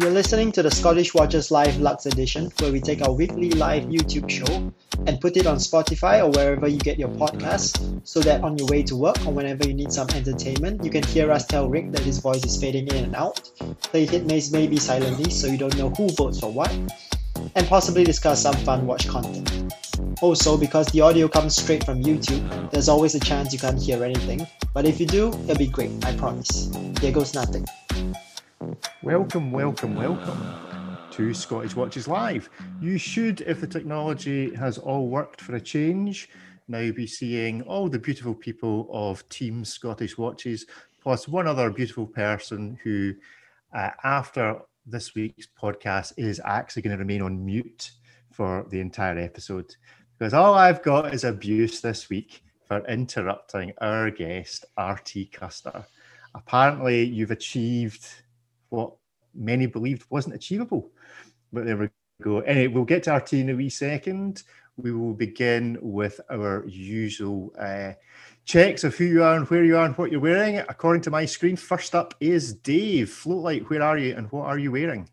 You're listening to the Scottish Watches Live Lux edition, where we take our weekly live YouTube show and put it on Spotify or wherever you get your podcasts, so that on your way to work or whenever you need some entertainment, you can hear us tell Rick that his voice is fading in and out, play Hitmaze maybe silently so you don't know who votes for what, and possibly discuss some fun watch content. Also, because the audio comes straight from YouTube, there's always a chance you can't hear anything, but if you do, it'll be great, I promise. Here goes nothing. Welcome, welcome, welcome to Scottish Watches Live. You should, if the technology has all worked for a change, now be seeing all the beautiful people of Team Scottish Watches, plus one other beautiful person who, uh, after this week's podcast, is actually going to remain on mute for the entire episode. Because all I've got is abuse this week for interrupting our guest, RT Custer. Apparently, you've achieved what many believed wasn't achievable. But there we go. Anyway, we'll get to RT in a wee second. We will begin with our usual uh, checks of who you are and where you are and what you're wearing. According to my screen, first up is Dave. Floatlight, where are you and what are you wearing?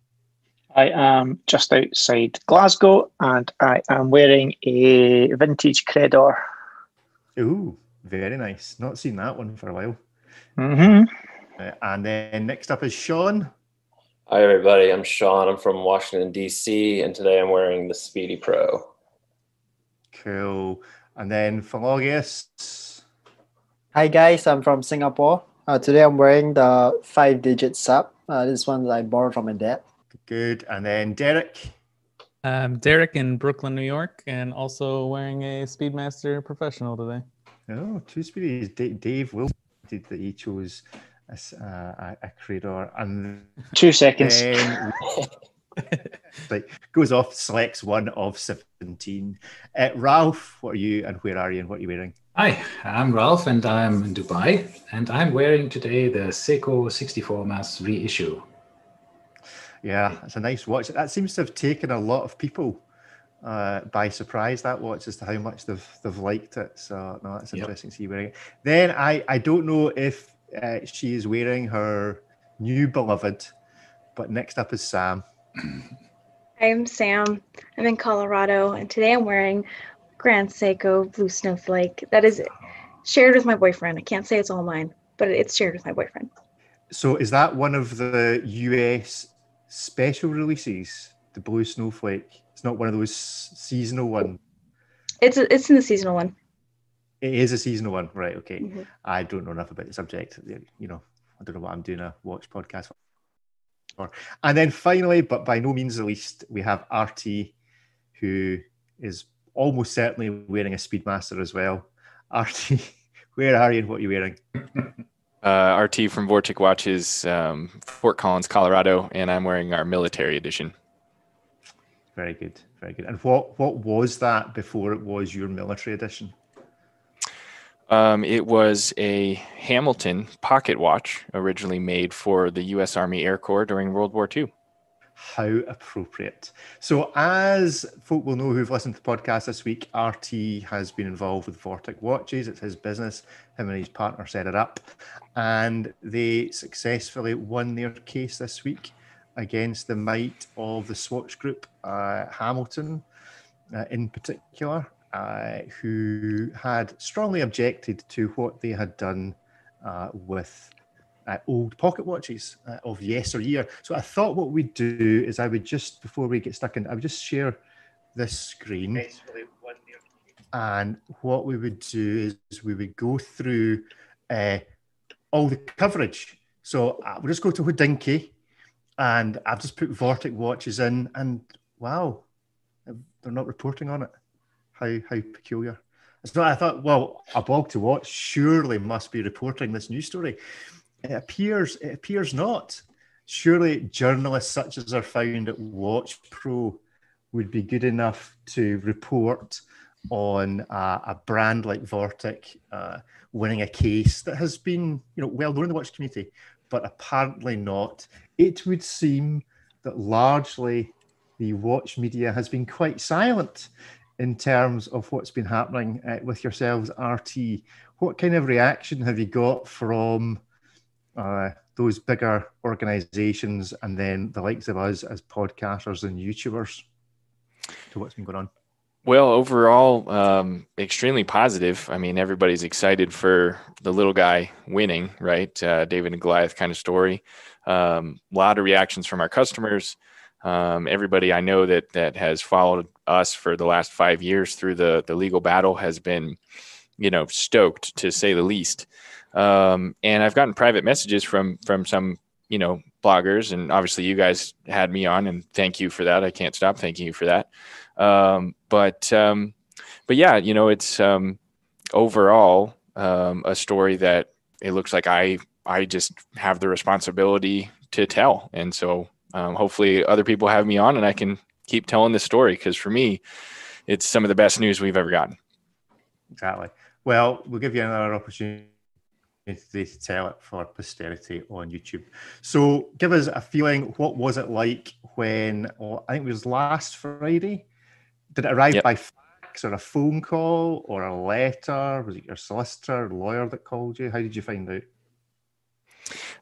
I am just outside Glasgow and I am wearing a vintage Credor. Ooh, very nice. Not seen that one for a while. Mm-hmm. Uh, and then next up is Sean. Hi, everybody. I'm Sean. I'm from Washington, D.C., and today I'm wearing the Speedy Pro. Cool. And then Philologus. Hi guys, I'm from Singapore. Uh, today I'm wearing the five digit sub. Uh, this one that I borrowed from my dad. Good. And then Derek. Um, Derek in Brooklyn, New York, and also wearing a Speedmaster Professional today. Oh, two Speedies. D- Dave Will did that he chose a, uh, a, a Credor and Two seconds. then like goes off, selects one of 17. Uh, Ralph, what are you and where are you and what are you wearing? Hi, I'm Ralph and I'm in Dubai and I'm wearing today the Seiko 64 Mass reissue. Yeah, it's a nice watch. That seems to have taken a lot of people uh, by surprise. That watch as to how much they've they've liked it. So no, that's Yep. interesting to see you wearing it. Then I I don't know if uh, she is wearing her new beloved, but next up is Sam. I'm Sam. I'm in Colorado, and today I'm wearing Grand Seiko Blue Snowflake. That is shared with my boyfriend. I can't say it's all mine, but it's shared with my boyfriend. So is that one of the US special releases? The Blue Snowflake. It's not one of those seasonal ones. It's a, it's in the seasonal one. It is a seasonal one, right? Okay. Mhm. I don't know enough about the subject. You know, I don't know what I'm doing a watch podcast for. And then finally, but by no means the least, we have RT, who is almost certainly wearing a Speedmaster as well. RT, where are you and what are you wearing? Uh, RT from Vortic Watches, um, Fort Collins, Colorado, and I'm wearing our military edition. Very good, very good. And what what was that before it was your military edition? Um, it was a Hamilton pocket watch, originally made for the U.S. Army Air Corps during World War II. How appropriate. So, as folk will know who've listened to the podcast this week, RT has been involved with Vortic Watches. It's his business. Him and his partner set it up. And they successfully won their case this week against the might of the Swatch Group, uh, Hamilton uh, in particular, uh, who had strongly objected to what they had done uh, with uh, old pocket watches uh, of yesteryear. So I thought what we'd do is I would just, before we get stuck in, I would just share this screen. And what we would do is we would go through uh, all the coverage. So uh, we'll just go to Hodinkee and I've just put Vortic watches in and wow, they're not reporting on it. How, how peculiar. So I thought, well, a blog to watch surely must be reporting this news story. It appears it appears not. Surely journalists such as are found at Watch Pro would be good enough to report on uh, a brand like Vortic uh, winning a case that has been, you know, well known in the watch community, but apparently not. It would seem that largely the watch media has been quite silent in terms of what's been happening uh, with yourselves, RT. What kind of reaction have you got from uh, those bigger organizations and then the likes of us as podcasters and YouTubers to what's been going on? Well, overall, um, extremely positive. I mean, everybody's excited for the little guy winning, right? Uh, David and Goliath kind of story. Um, a lot of reactions from our customers. Um, everybody I know that that has followed us for the last five years through the the legal battle has been, you know, stoked to say the least. Um, and I've gotten private messages from from some you know bloggers, and obviously you guys had me on, and thank you for that. I can't stop thanking you for that. Um, but um, but yeah, you know, it's um, overall um, a story that it looks like I I just have the responsibility to tell, and so um, hopefully other people have me on, and I can keep telling this story because for me, it's some of the best news we've ever gotten. Exactly. Well, we'll give you another opportunity to tell it for posterity on YouTube. So, give us a feeling. What was it like when? I think it was last Friday. Did it arrive Yep. by fax or a phone call or a letter? Was it your solicitor, lawyer that called you? How did you find out?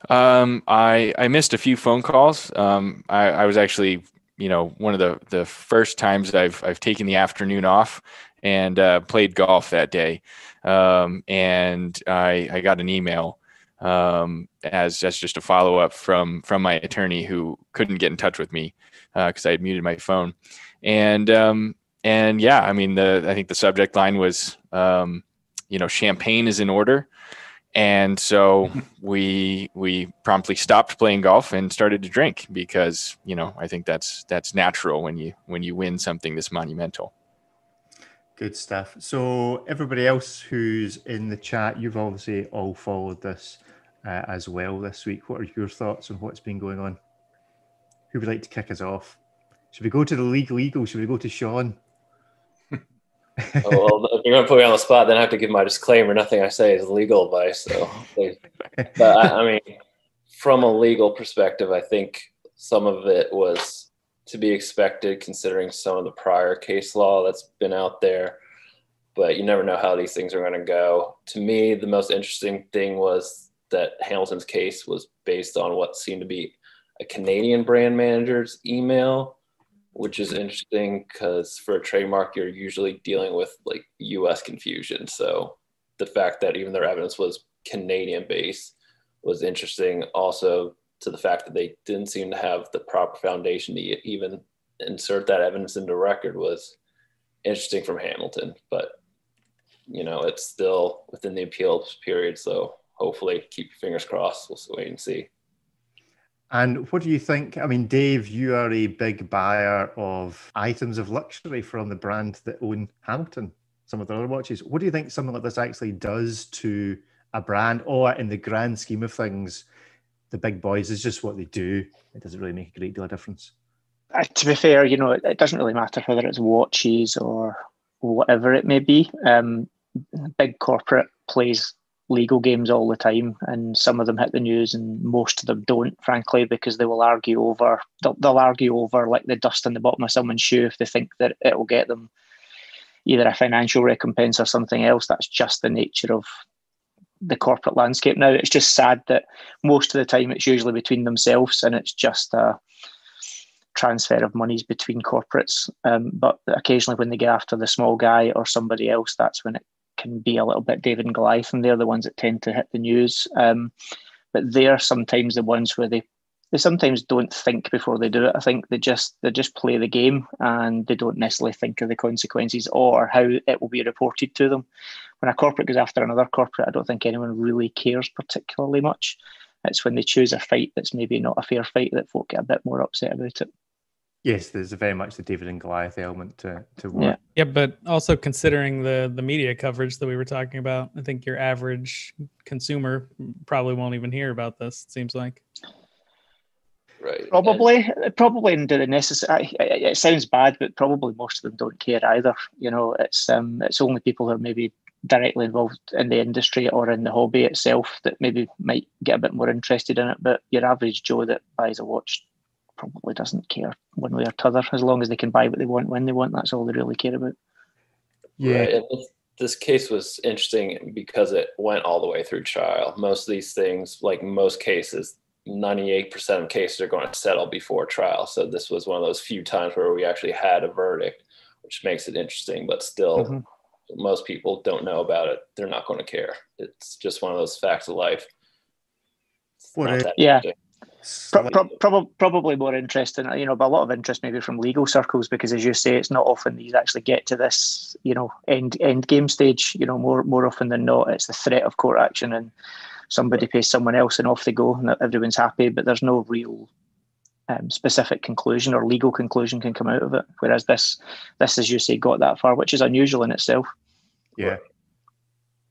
Um, I I missed a few phone calls. Um, I, I was actually, you know, one of the the first times I've I've taken the afternoon off and uh, played golf that day. Um, and I I got an email um, as as just a follow up from from my attorney who couldn't get in touch with me because I had muted my phone. And um, and yeah, I mean the I think the subject line was um, you know champagne is in order and so we we promptly stopped playing golf and started to drink because you know i think that's that's natural when you when you win something this monumental Good stuff. So, everybody else who's in the chat, you've obviously all followed this uh, as well this week. What are your thoughts on what's been going on? Who would like to kick us off? Should we go to the league legal? Should we go to Sean? Oh, well, if you're going to put me on the spot, then I have to give my disclaimer. Nothing I say is legal advice. So, but I, I mean, from a legal perspective, I think some of it was to be expected considering some of the prior case law that's been out there. But you never know how these things are going to go. To me, the most interesting thing was that Hamilton's case was based on what seemed to be a Canadian brand manager's email, which is interesting because for a trademark, you're usually dealing with like US confusion. So the fact that even their evidence was Canadian based was interesting. Also, to the fact that they didn't seem to have the proper foundation to even insert that evidence into record was interesting from Hamilton. But you know, it's still within the appeals period, so hopefully, keep your fingers crossed. We'll wait and see. And what do you think? I mean, Dave, you are a big buyer of items of luxury from the brand that own Hamilton, some of the other watches. What do you think something like this actually does to a brand, or in the grand scheme of things, the big boys is just what they do? It doesn't really make a great deal of difference. Uh, to be fair, you know, it, it doesn't really matter whether it's watches or whatever it may be. Um, big corporate plays legal games all the time, and some of them hit the news, and most of them don't, frankly, because they will argue over they'll, they'll argue over like the dust in the bottom of someone's shoe if they think that it will get them either a financial recompense or something else. That's just the nature of the corporate landscape now. It's just sad that most of the time it's usually between themselves, and it's just a transfer of monies between corporates. Um, but occasionally, when they get after the small guy or somebody else, that's when it can be a little bit David and Goliath, and they're the ones that tend to hit the news. Um, but they're sometimes the ones where they they sometimes don't think before they do it. I think they just they just play the game and they don't necessarily think of the consequences or how it will be reported to them. When a corporate goes after another corporate, I don't think anyone really cares particularly much. It's when they choose a fight that's maybe not a fair fight that folk get a bit more upset about it. Yes, there's very much the David and Goliath element to to what. Yeah. Yeah, but also considering the the media coverage that we were talking about, I think your average consumer probably won't even hear about this. It seems like. Right. Probably, probably into the necessary. It, it sounds bad, but probably most of them don't care either. You know, it's um, it's only people who are maybe directly involved in the industry or in the hobby itself that maybe might get a bit more interested in it. But your average Joe that buys a watch probably doesn't care one way or t'other. As long as they can buy what they want when they want, that's all they really care about. Yeah. Right. And this, this case was interesting because it went all the way through trial. Most of these things, like most cases, 98% of cases are going to settle before trial. So this was one of those few times where we actually had a verdict, which makes it interesting, but still Mhm. most people don't know about it. They're not going to care. It's just one of those facts of life. What not a- that Yeah. interesting. Pro- pro- prob- probably more interesting, you know, but a lot of interest maybe from legal circles because, as you say, it's not often these actually get to this, you know, end end game stage. You know, more more often than not, it's the threat of court action and somebody pays someone else and off they go, and everyone's happy. But there's no real um, specific conclusion or legal conclusion can come out of it. Whereas this, this, as you say, got that far, which is unusual in itself. Yeah.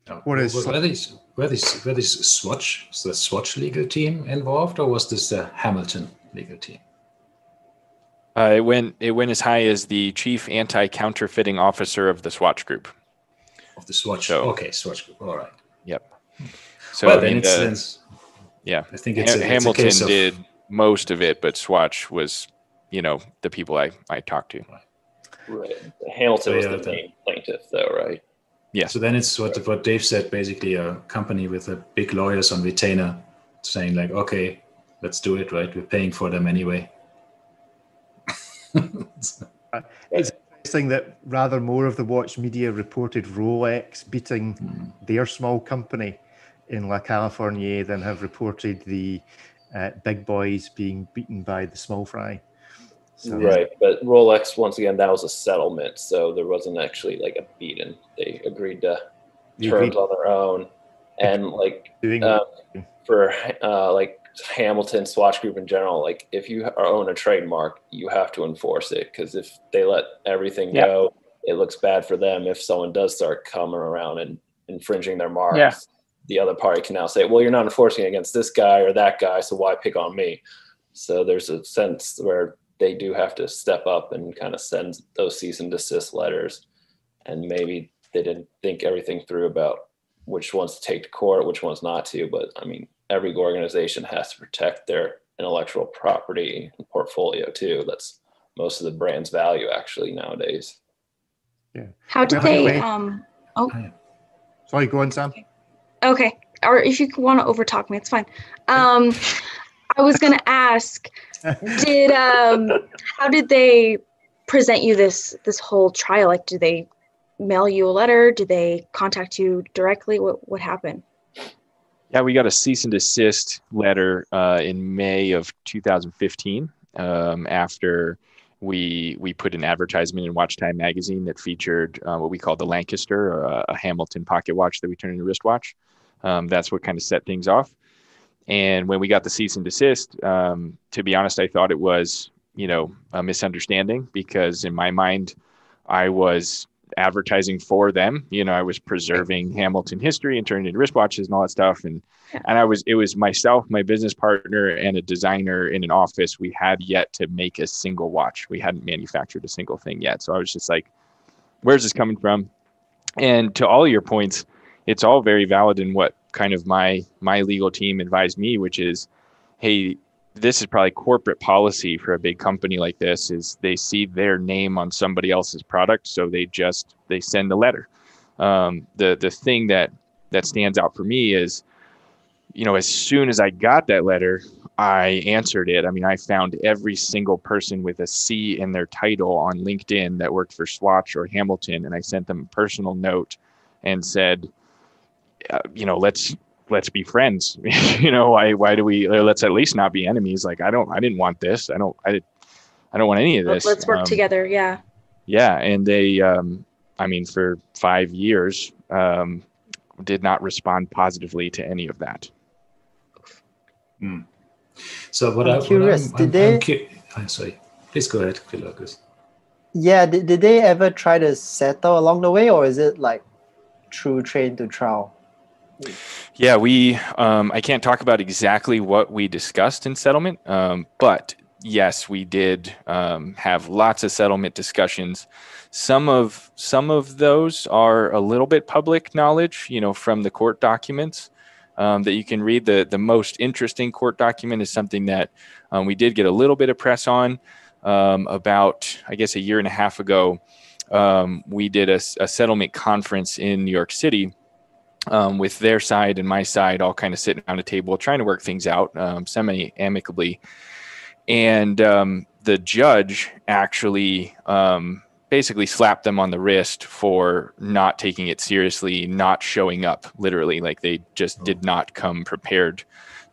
Now, What is- were, were these were these were these Swatch was the Swatch legal team involved, or was this the Hamilton legal team? Uh, it went it went as high as the chief anti-counterfeiting officer of the Swatch Group. Of the Swatch. So- okay, Swatch group. All right. Yep. So well, I then mean, it's, the- then it's- yeah, I think it's, Ha- a, it's a Hamilton case of- did most of it, but Swatch was, you know, the people I I talked to. Right. Hamilton was So, yeah, the that- main plaintiff, though, right? Yes. So then it's what what Dave said. Basically, a company with a big lawyers on retainer saying like, okay, let's do it. Right, we're paying for them anyway. It's interesting that rather more of the watch media reported Rolex beating their small company in La California than have reported the uh, big boys being beaten by the small fry. So, Right. But Rolex, once again, that was a settlement. So there wasn't actually like a beating. They agreed to terms on their own. And like uh, for uh, like Hamilton Swatch Group in general, like if you are- own a trademark, you have to enforce it because if they let everything Yeah. go, it looks bad for them. If someone does start coming around and infringing their marks, Yeah. the other party can now say, "Well, you're not enforcing against this guy or that guy, so why pick on me?" So there's a sense where they do have to step up and kind of send those cease and desist letters, and maybe they didn't think everything through about which ones to take to court, which ones not to. But I mean, every organization has to protect their intellectual property and portfolio too. That's most of the brand's value actually nowadays. Yeah. How did By the they? way- Um. Sorry, go on, Sam. Okay. Or if you want to overtalk me, it's fine. Um, I was gonna ask, did um, how did they present you this this whole trial? Like, do they mail you a letter? Do they contact you directly? What what happened? Yeah, we got a cease and desist letter uh, in May of 2015 um, after we we put an advertisement in Watch Time magazine that featured uh, what we call the Lancaster, a, a Hamilton pocket watch that we turned into a wristwatch. Um, that's what kind of set things off. And when we got the cease and desist, um, to be honest, I thought it was you know a misunderstanding because in my mind, I was advertising for them. You know, I was preserving Hamilton history and turning into wristwatches and all that stuff. And Yeah. and I was it was myself, my business partner, and a designer in an office. We had yet to make a single watch. We hadn't manufactured a single thing yet. So I was just like, where's this coming from? And to all your points, it's all very valid in what kind of my my legal team advised me, which is, hey, this is probably corporate policy for a big company like this is they see their name on somebody else's product so they just they send a letter. Um, the the thing that that stands out for me is you know as soon as i got that letter i answered it. I mean i found every single person with a c in their title on linkedin that worked for swatch or hamilton and i sent them a personal note and said uh, you know let's let's be friends you know why why do we or let's at least not be enemies like i don't i didn't want this i don't i i don't want any of this Let's work Um, together. Yeah. yeah and they um i mean for five years um did not respond positively to any of that So what I'm I, what curious, I'm, did I'm, they- I'm, cu- I'm sorry. Please go ahead, Philocus. Yeah, did, did they ever try to settle along the way, or is it like through train to trial? Yeah we um i can't talk about exactly what we discussed in settlement um but yes we did um, have lots of settlement discussions. Some of some of those are a little bit public knowledge you know from the court documents um, that you can read. The the most interesting court document is something that um, we did get a little bit of press on um, about i guess a year and a half ago. Um, we did a settlement conference in new york city um, with their side and my side all kind of sitting around a table trying to work things out um, semi amicably. And um, the judge actually um, basically slapped them on the wrist for not taking it seriously, not showing up literally. Like they just did oh. not come prepared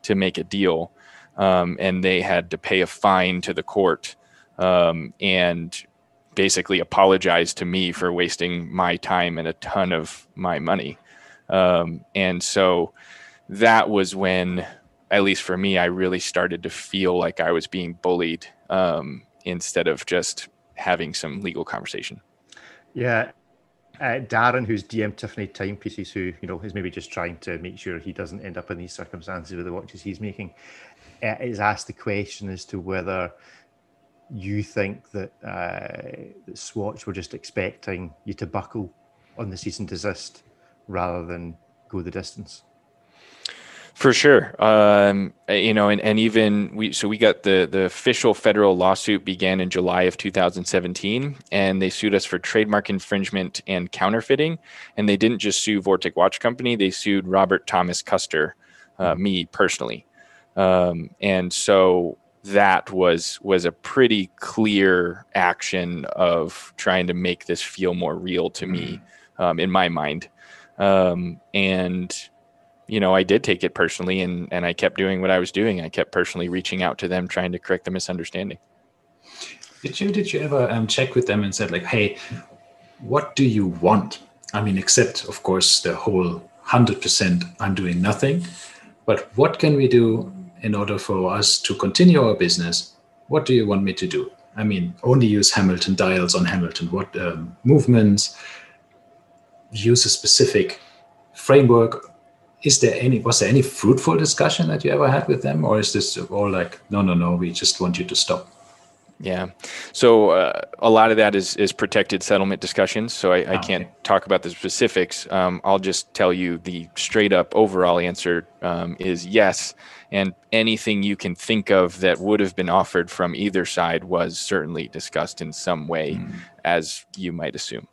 to make a deal. Um, and they had to pay a fine to the court um, and basically apologize to me for wasting my time and a ton of my money. Um, and so that was when, at least for me, I really started to feel like I was being bullied um, instead of just having some legal conversation. Yeah. Uh, Darren, who's DM Tiffany Timepieces, who you know is maybe just trying to make sure he doesn't end up in these circumstances with the watches he's making, uh, is asked the question as to whether you think that, uh, that Swatch were just expecting you to buckle on the cease and desist rather than go the distance. For sure, um, you know, and, and even we so we got the the official federal lawsuit began in July of 2017, and they sued us for trademark infringement and counterfeiting. And they didn't just sue Vortic Watch Company; they sued Robert Thomas Custer, uh, me personally. Um, and so that was was a pretty clear action of trying to make this feel more real to me, mm. um, in my mind. Um, and you know, I did take it personally and, and I kept doing what I was doing. I kept personally reaching out to them, trying to correct the misunderstanding. Did you, did you ever um, check with them and said like, Hey, what do you want? I mean, except of course the whole hundred percent, I'm doing nothing, but what can we do in order for us to continue our business? What do you want me to do? I mean, only use Hamilton dials on Hamilton. What um, movements? Use a specific framework. Is there any was there any fruitful discussion that you ever had with them or is this all like no no no we just want you to stop? Yeah. So uh, a lot of that is is protected settlement discussions so i, I ah, can't talk about the specifics. Um, i'll just tell you the straight up overall answer um, is yes. And anything you can think of that would have been offered from either side was certainly discussed in some way mm. as you might assume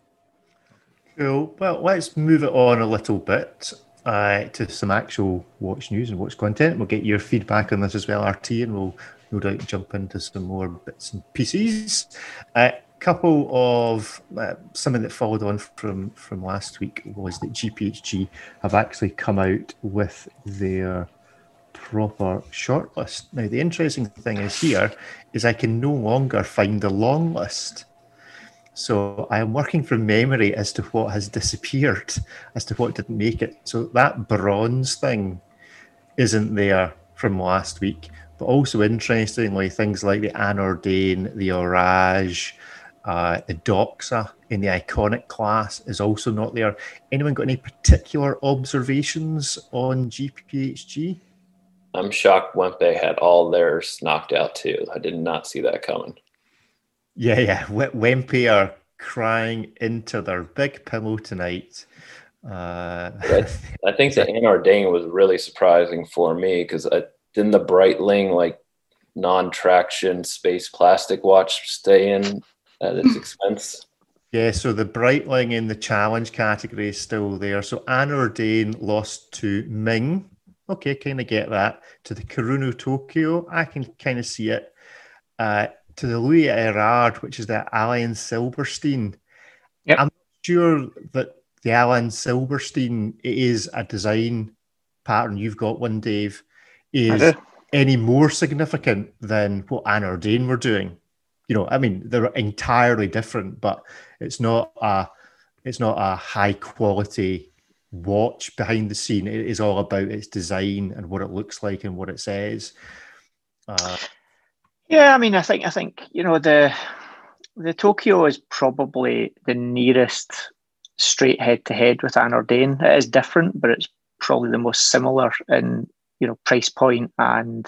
Cool. Well, let's move it on a little bit uh, to some actual watch news and watch content. We'll get your feedback on this as well, RT, and we'll no doubt jump into some more bits and pieces. A uh, couple of uh, something that followed on from from last week was that GPHG have actually come out with their proper shortlist. Now, the interesting thing is here is I can no longer find the long list so I am working from memory as to what has disappeared, as to what didn't make it. So that bronze thing isn't there from last week. But also interestingly, things like the Anordain, the Orage, uh, the Doxa in the iconic class is also not there. Anyone got any particular observations on GPHG? I'm shocked Wempe had all theirs knocked out too. I did not see that coming. Yeah, yeah. Wempe are crying into their big pillow tonight. Uh, I think the Anordain was really surprising for me because didn't the Breitling like non-traction space plastic watch stay in at its expense? Yeah, so the Breitling in the challenge category is still there. So Anordain lost to Ming. Okay, kind of get that. To the Kurono Tokyo, I can kind of see it. Uh, to the Louis Erard, which is the Alan Silberstein. Yep. I'm not sure that the Alan Silberstein is a design pattern. You've got one, Dave. Is any more significant than what Anordain were doing? You know, I mean, they're entirely different, but it's not a it's not a high quality watch behind the scene. It is all about its design and what it looks like and what it says. Uh, yeah, I mean, I think I think you know the the Tokyo is probably the nearest straight head to head with Anordain. It is different, but it's probably the most similar in you know price point and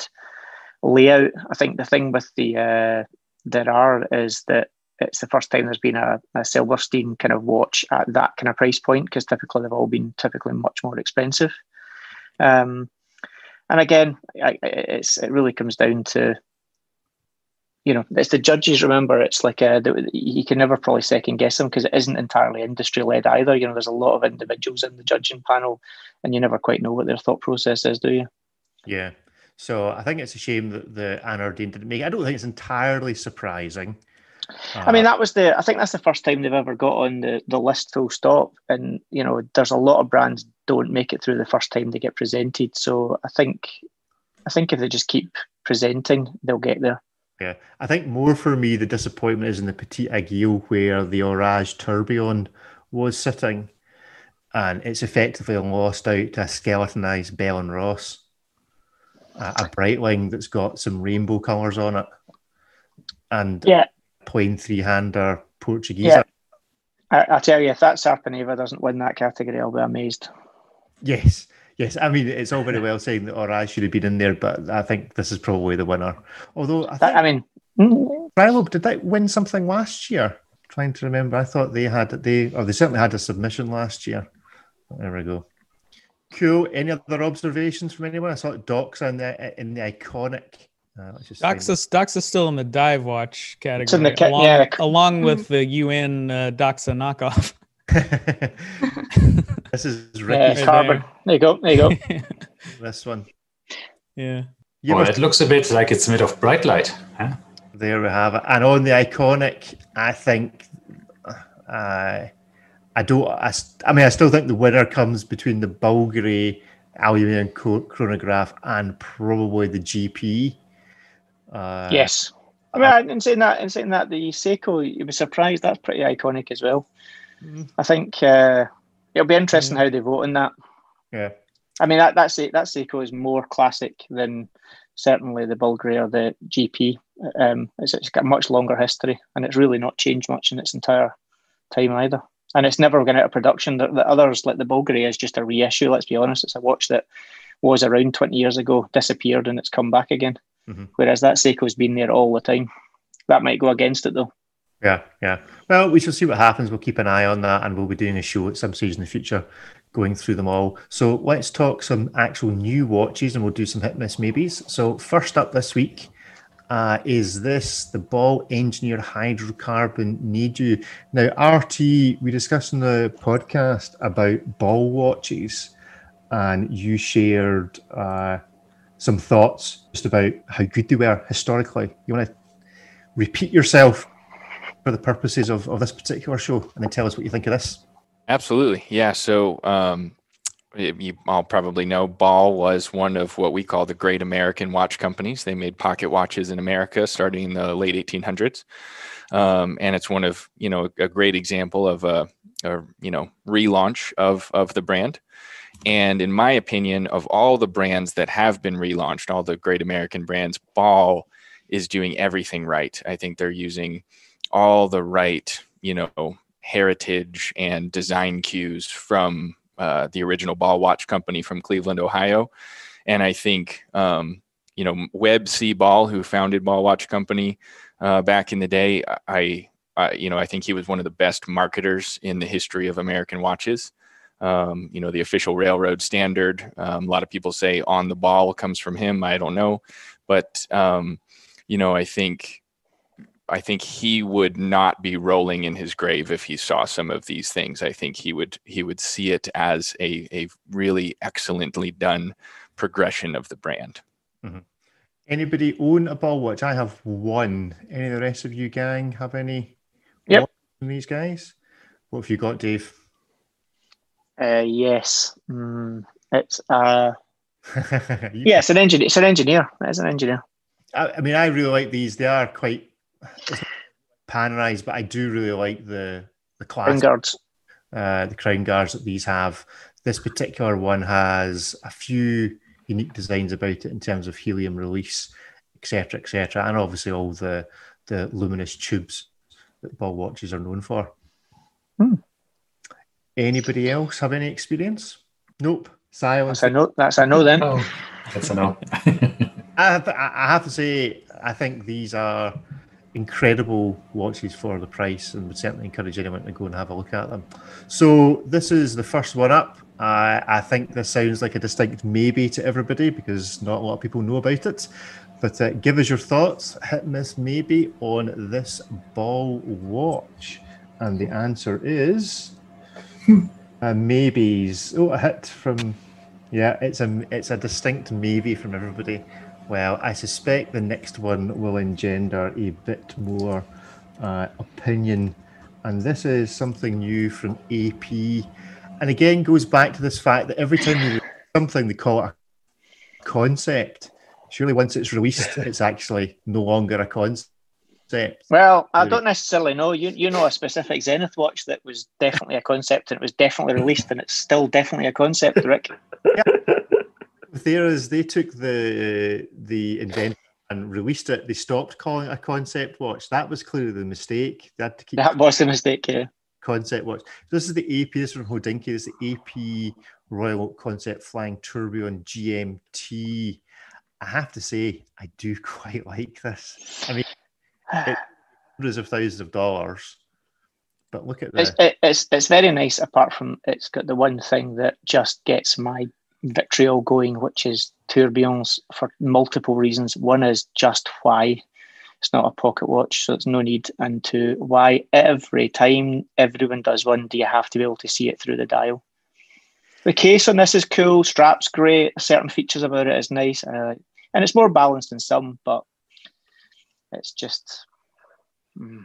layout. I think the thing with the uh, there are is that it's the first time there's been a, a Silberstein kind of watch at that kind of price point because typically they've all been typically much more expensive. Um, and again, I, it's it really comes down to you know, it's the judges. Remember, it's like a, you can never probably second guess them because it isn't entirely industry led either. You know, there's a lot of individuals in the judging panel, and you never quite know what their thought process is, do you? Yeah. So I think it's a shame that the Anordain didn't make. It. I don't think it's entirely surprising. Uh, I mean, that was the. I think that's the first time they've ever got on the the list. Full stop. And you know, there's a lot of brands don't make it through the first time they get presented. So I think, I think if they just keep presenting, they'll get there. Yeah, I think more for me the disappointment is in the Petite Aiguille where the Orage Tourbillon was sitting, and it's effectively lost out to a skeletonized Bell and Ross, a, a Breitling that's got some rainbow colours on it, and yeah, plain three hander Portuguese. Yeah. I, I tell you, if that Sarpaneva doesn't win that category, I'll be amazed. Yes, Yes, I mean it's all very well saying that or I should have been in there, but I think this is probably the winner. Although I, think, I mean, Trilobe, did they win something last year? I'm trying to remember, I thought they had they or they certainly had a submission last year. There we go. Cool. Any other observations from anyone? I saw Docs in the in the iconic. Uh, Docs Doxa still in the dive watch category, the, along, yeah. along with the UN uh, Doxa knockoff. this is Ricky's yeah, carbon. There. there. you go. There you go. this one. Yeah. You well, it looks a bit like it's made of bright light. Huh? There we have it. And on the iconic, I think, uh, I don't. I, I mean, I still think the winner comes between the Bulgari aluminium chronograph and probably the GP. Uh, yes. I mean, in saying that, in saying that, the Seiko, you'd be surprised. That's pretty iconic as well. Mm. I think uh, it'll be interesting mm. how they vote on that. Yeah. I mean that that's it. That Seiko is more classic than certainly the Bulgari or the GP. Um, it's, it's got a much longer history, and it's really not changed much in its entire time either. And it's never going out of production. The, the others, like the Bulgari, is just a reissue. Let's be honest, it's a watch that was around 20 years ago, disappeared, and it's come back again. Mm-hmm. Whereas that Seiko's been there all the time. That might go against it though. Yeah, yeah. Well, we shall see what happens. We'll keep an eye on that, and we'll be doing a show at some stage in the future, going through them all. So let's talk some actual new watches, and we'll do some hit miss maybes. So first up this week uh, is this the Ball Engineer Hydrocarbon NEDU. Now, RT, we discussed in the podcast about ball watches, and you shared uh, some thoughts just about how good they were historically. You want to repeat yourself for the purposes of, of this particular show and then tell us what you think of this. Absolutely. Yeah. So, um, you all probably know Ball was one of what we call the great American watch companies. They made pocket watches in America starting in the late 1800s. Um, and it's one of, you know, a great example of a, a, you know, relaunch of, of the brand. And in my opinion, of all the brands that have been relaunched, all the great American brands, Ball is doing everything right. I think they're using all the right, you know, heritage and design cues from uh, the original ball watch company from Cleveland, Ohio. And I think, um, you know, Webb C. Ball, who founded Ball Watch Company uh, back in the day, I, I, you know, I think he was one of the best marketers in the history of American watches. Um, you know, the official railroad standard. Um, a lot of people say on the ball comes from him. I don't know, but um, you know, I think I think he would not be rolling in his grave if he saw some of these things. I think he would he would see it as a a really excellently done progression of the brand. Mm-hmm. Anybody own a ball watch? I have one. Any of the rest of you gang have any? Yep. These guys. What have you got, Dave? Uh, yes. Mm, it's uh. yeah, it's an engineer. It's an engineer. It's an engineer. I, I mean, I really like these. They are quite it's panorized, but I do really like the the class crown guards. Uh, the crown guards that these have. This particular one has a few unique designs about it in terms of helium release, etc., etc., and obviously all the the luminous tubes that ball watches are known for. Hmm. Anybody else have any experience? Nope. Silence. That's a no. That's a no. Then. Oh, that's a no. I have, I have to say, I think these are incredible watches for the price and would certainly encourage anyone to go and have a look at them. So this is the first one up. Uh, I think this sounds like a distinct maybe to everybody because not a lot of people know about it. But uh, give us your thoughts, hit miss maybe, on this ball watch. And the answer is uh, maybes. Oh, a hit from, yeah, it's a, it's a distinct maybe from everybody. Well, I suspect the next one will engender a bit more uh, opinion. And this is something new from AP. And again, goes back to this fact that every time you something, they call it a concept surely once it's released, it's actually no longer a concept. Well, I don't necessarily know. You you know a specific Zenith watch that was definitely a concept and it was definitely released and it's still definitely a concept, Rick. yeah. There is they took the the invention and released it. They stopped calling it a concept watch. That was clearly the mistake. They had to keep that was the mistake, yeah. Concept watch. This is the AP. This is from Hodinkee. This is the AP Royal Concept Flying Tourbillon GMT. I have to say, I do quite like this. I mean, hundreds of thousands of dollars, but look at this. It's, it's it's very nice. Apart from it's got the one thing that just gets my vitriol going, which is tourbillons for multiple reasons. One is just why it's not a pocket watch, so it's no need. And two, why every time everyone does one, do you have to be able to see it through the dial? The case on this is cool. Strap's great. Certain features about it is nice. Uh, and it's more balanced than some, but it's just mm.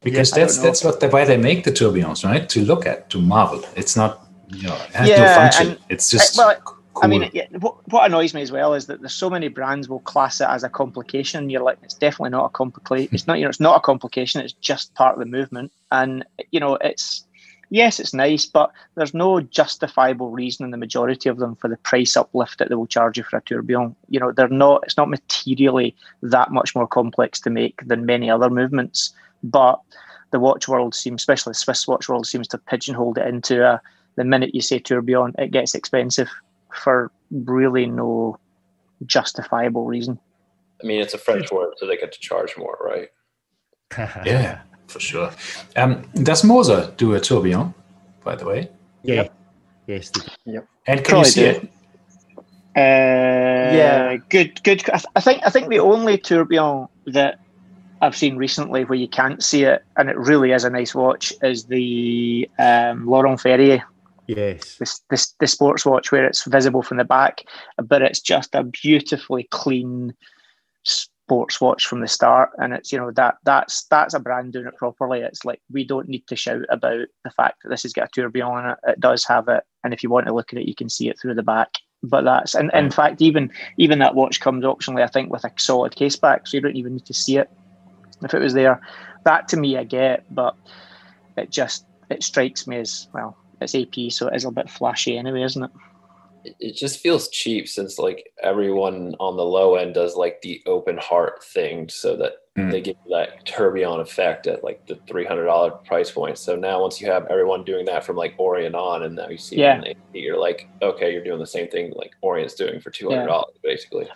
because that's that's what the, why they make the tourbillons, right? To look at, to marvel. It's not you know, it has yeah, no function. It's just. well, cool. I mean, yeah, what, what annoys me as well is that there's so many brands will class it as a complication. You're like, it's definitely not a complication. It's not, you know, it's not a complication. It's just part of the movement, and you know, it's yes, it's nice, but there's no justifiable reason in the majority of them for the price uplift that they will charge you for a tourbillon. You know, they're not. It's not materially that much more complex to make than many other movements, but the watch world seems, especially the Swiss watch world, seems to pigeonhole it into a. The minute you say tourbillon, it gets expensive for really no justifiable reason. I mean, it's a French word, so they get to charge more, right? yeah for sure. Um, does Moser do a tourbillon, by the way? Yeah. Yes. Yep. And can you see it? Uh, yeah. Good. Good. I think. I think the only tourbillon that I've seen recently where you can't see it, and it really is a nice watch, is the um, Laurent Ferrier. Yes. This, this the sports watch where it's visible from the back, but it's just a beautifully clean sports watch from the start. And it's you know that that's that's a brand doing it properly. It's like we don't need to shout about the fact that this has got a tourbillon in it. It does have it. And if you want to look at it you can see it through the back. But that's and in fact even even that watch comes optionally i think with a solid case back so you don't even need to see it if it was there. That to me i get but it just it strikes me as well it's ap so it is a bit flashy anyway isn't it it just feels cheap since like everyone on the low end does like the open heart thing so that mm. they give you that tourbillon effect at like the $300 price point so now once you have everyone doing that from like orient on and now you see yeah. you're like okay you're doing the same thing like orient's doing for $200 yeah. basically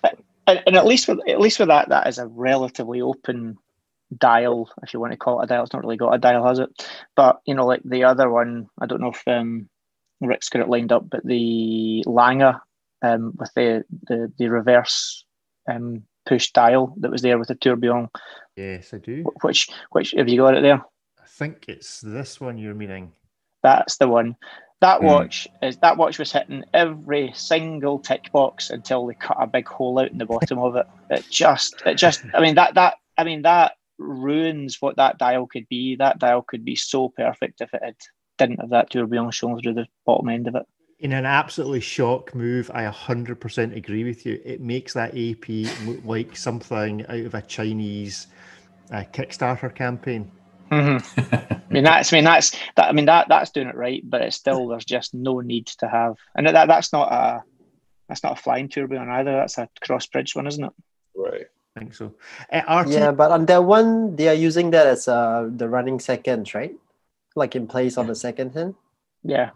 and, and, at least with at least with that that is a relatively open dial if you want to call it a dial it's not really got a dial has it but you know like the other one i don't know if um Rick's got it lined up, but the Lange um, with the, the, the reverse um, push dial that was there with the tourbillon. Yes, I do. Which which have you got it there? I think it's this one you're meaning. That's the one. That hmm. watch mm. is that watch was hitting every single tick box until they cut a big hole out in the bottom of it. It just it just I mean that that I mean that ruins what that dial could be. That dial could be so perfect if it had didn't have that tourbillon shown through the bottom end of it. In an absolutely shock move, I 100% agree with you. It makes that AP look like something out of a Chinese uh, Kickstarter campaign. Mm-hmm. I mean that's I mean that's that I mean that that's doing it right, but it's still there's just no need to have and that that's not a that's not a flying tourbillon either. That's a cross bridge one, isn't it? Right. I think so. Uh, RT- yeah, but on that one, they are using that as uh, the running seconds, right? like in place on the second hand? Yeah.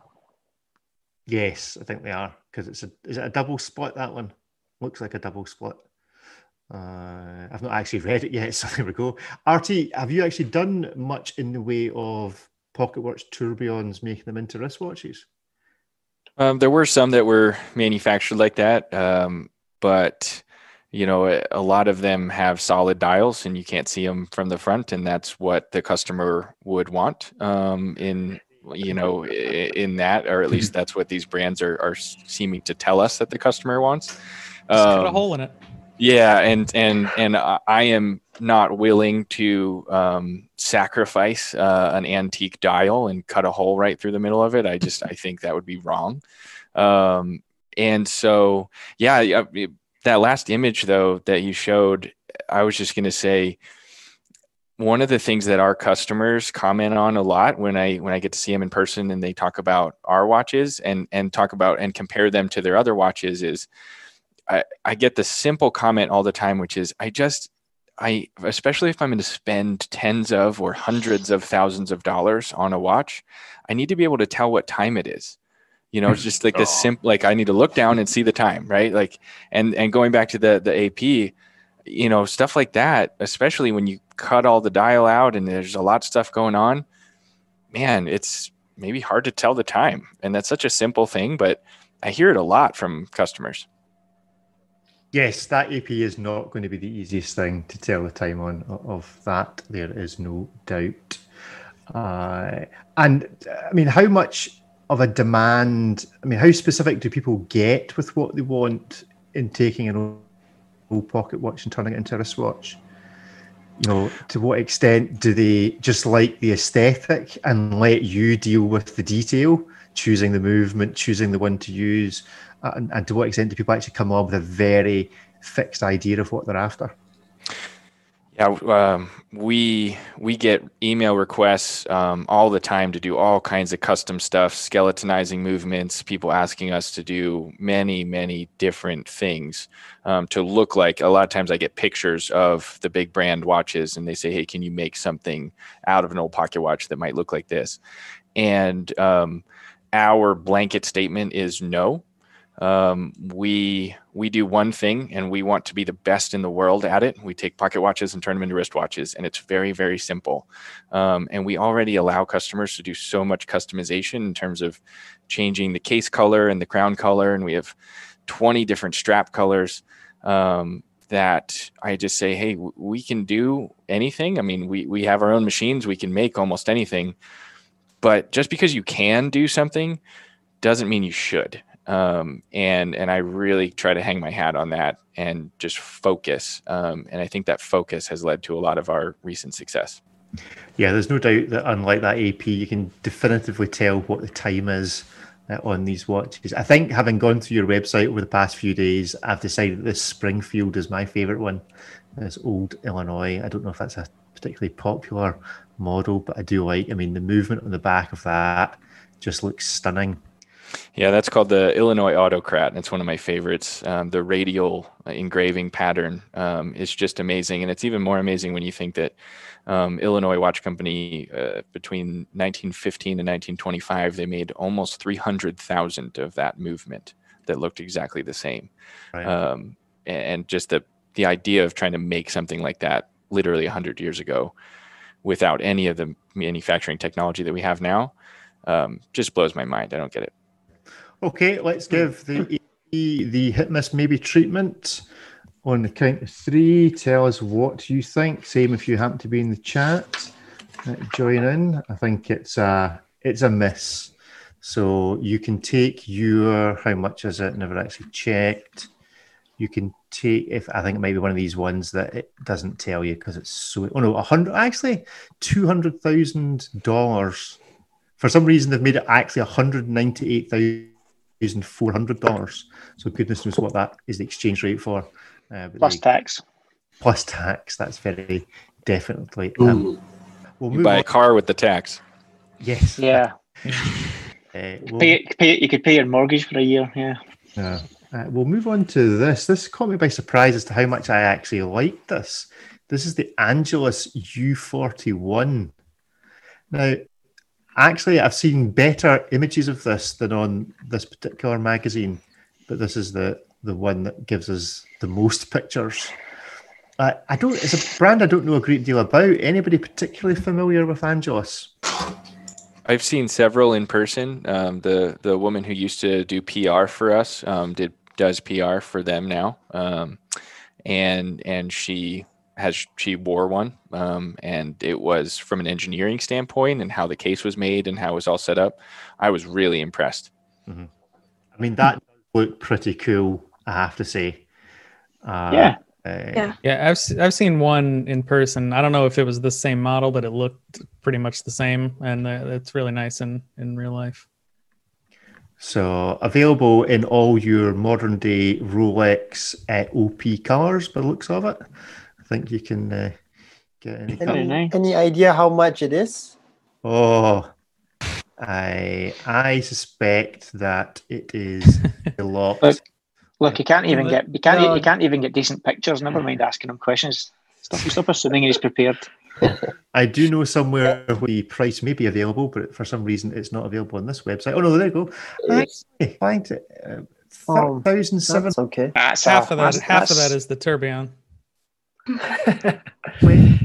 Yes, I think they are because it's a is it a double split that one? Looks like a double split. Uh, I've not actually read it yet, so there we go. RT, have you actually done much in the way of Pocket Watch tourbillons making them into wristwatches? Um, there were some that were manufactured like that, um, but you know, a, a lot of them have solid dials and you can't see them from the front, and that's what the customer would want um, in you know in that or at least that's what these brands are, are seeming to tell us that the customer wants Just cut a Um, hole in it. yeah, and and and I am not willing to um, sacrifice uh, an antique dial and cut a hole right through the middle of it. I just I think that would be wrong. Um, and so yeah, that last image though that you showed, I was just gonna say one of the things that our customers comment on a lot when I when I get to see them in person and they talk about our watches and and talk about and compare them to their other watches is I, I get the simple comment all the time, which is I just I especially if I'm going to spend tens of or hundreds of thousands of dollars on a watch, I need to be able to tell what time it is. You know, it's just like this Oh. simple like I need to look down and see the time, right? Like and and going back to the the AP, you know, stuff like that, especially when you cut all the dial out and there's a lot of stuff going on, man, it's maybe hard to tell the time. And that's such a simple thing, but I hear it a lot from customers. Yes, that AP is not going to be the easiest thing to tell the time on of that. There is no doubt. Uh, and I mean, how much of a demand? I mean, how specific do people get with what they want in taking an old, pocket watch and turning it into a wristwatch? You know, to what extent do they just like the aesthetic and let you deal with the detail, choosing the movement, choosing the one to use? Uh, and, and to what extent do people actually come up with a very fixed idea of what they're after? Yeah, um, we we get email requests um, all the time to do all kinds of custom stuff, skeletonizing movements. People asking us to do many, many different things um, to look like. A lot of times, I get pictures of the big brand watches, and they say, "Hey, can you make something out of an old pocket watch that might look like this?" And um, our blanket statement is no um, we we do one thing and we want to be the best in the world at it. We take pocket watches and turn them into wristwatches and it's very very simple. Um, and we already allow customers to do so much customization in terms of changing the case color and the crown color. And we have 20 different strap colors um, that i just say hey we can do anything. I mean we, we have our own machines. We can make almost anything. But just because you can do something doesn't mean you should um, and and I really try to hang my hat on that and just focus. Um, and I think that focus has led to a lot of our recent success. Yeah, there's no doubt that unlike that AP, you can definitively tell what the time is uh, on these watches. I think having gone through your website over the past few days, I've decided that this Springfield is my favorite one. This old Illinois. I don't know if that's a particularly popular model, but I do like. I mean, the movement on the back of that just looks stunning. Yeah, that's called the Illinois Autocrat. and It's one of my favorites. Um, the radial engraving pattern um, is just amazing, and it's even more amazing when you think that um, Illinois Watch Company, uh, between 1915 and 1925, they made almost 300,000 of that movement that looked exactly the same. Right. Um, and just the the idea of trying to make something like that literally 100 years ago without any of the manufacturing technology that we have now um, just blows my mind. I don't get it. Okay, let's give the the hit miss maybe treatment on the count of three. Tell us what you think. Same if you happen to be in the chat. Uh, join in. I think it's a it's a miss. So you can take your how much is it? Never actually checked. You can take if I think it might be one of these ones that it doesn't tell you because it's so oh no a hundred actually two hundred thousand dollars. For some reason they've made it actually one hundred ninety eight thousand using four hundred dollars. So goodness knows what that is the exchange rate for. Uh, Plus they- tax. plus tax. That's very definitely. Um, we'll You buy on. a car with the tax. Yes. Yeah. Uh, we'll, Pay, pay, you could pay your mortgage for a year. Yeah. uh, uh, we'll move on to this. This caught me by surprise as to how much I actually liked this. This is the Angelus U41. Now, actually, I've seen better images of this than on this particular magazine, but this is the the one that gives us the most pictures. Uh, I don't. It's a brand I don't know a great deal about. Anybody particularly familiar with Angelus? I've seen several in person. Um, the the woman who used to do PR for us um, did does PR for them now, um, and and she has she wore one, um, and it was from an engineering standpoint and how the case was made and how it was all set up. I was really impressed. I mean, that looked pretty cool, I have to say. Uh, Yeah. uh, Yeah. Yeah, I've I've seen one in person. I don't know if it was the same model, but it looked pretty much the same, and uh, it's really nice in in real life. So available in all your modern day Rolex uh, OP colors, by the looks of it. I think you can uh, get any Very color. nice. Any idea how much it is? Oh, I I suspect that it is a lot. Look, Look, you can't even get you can't No. you can't even get decent pictures. Never mind asking him questions. Stop, stop assuming he's prepared. I do know somewhere where the price may be available, but for some reason it's not available on this website. Oh no, there you go. It's- I find it. Uh, Oh, thousand seven. That's okay. That's half a- of that that's- half of that's- that is the tourbillon.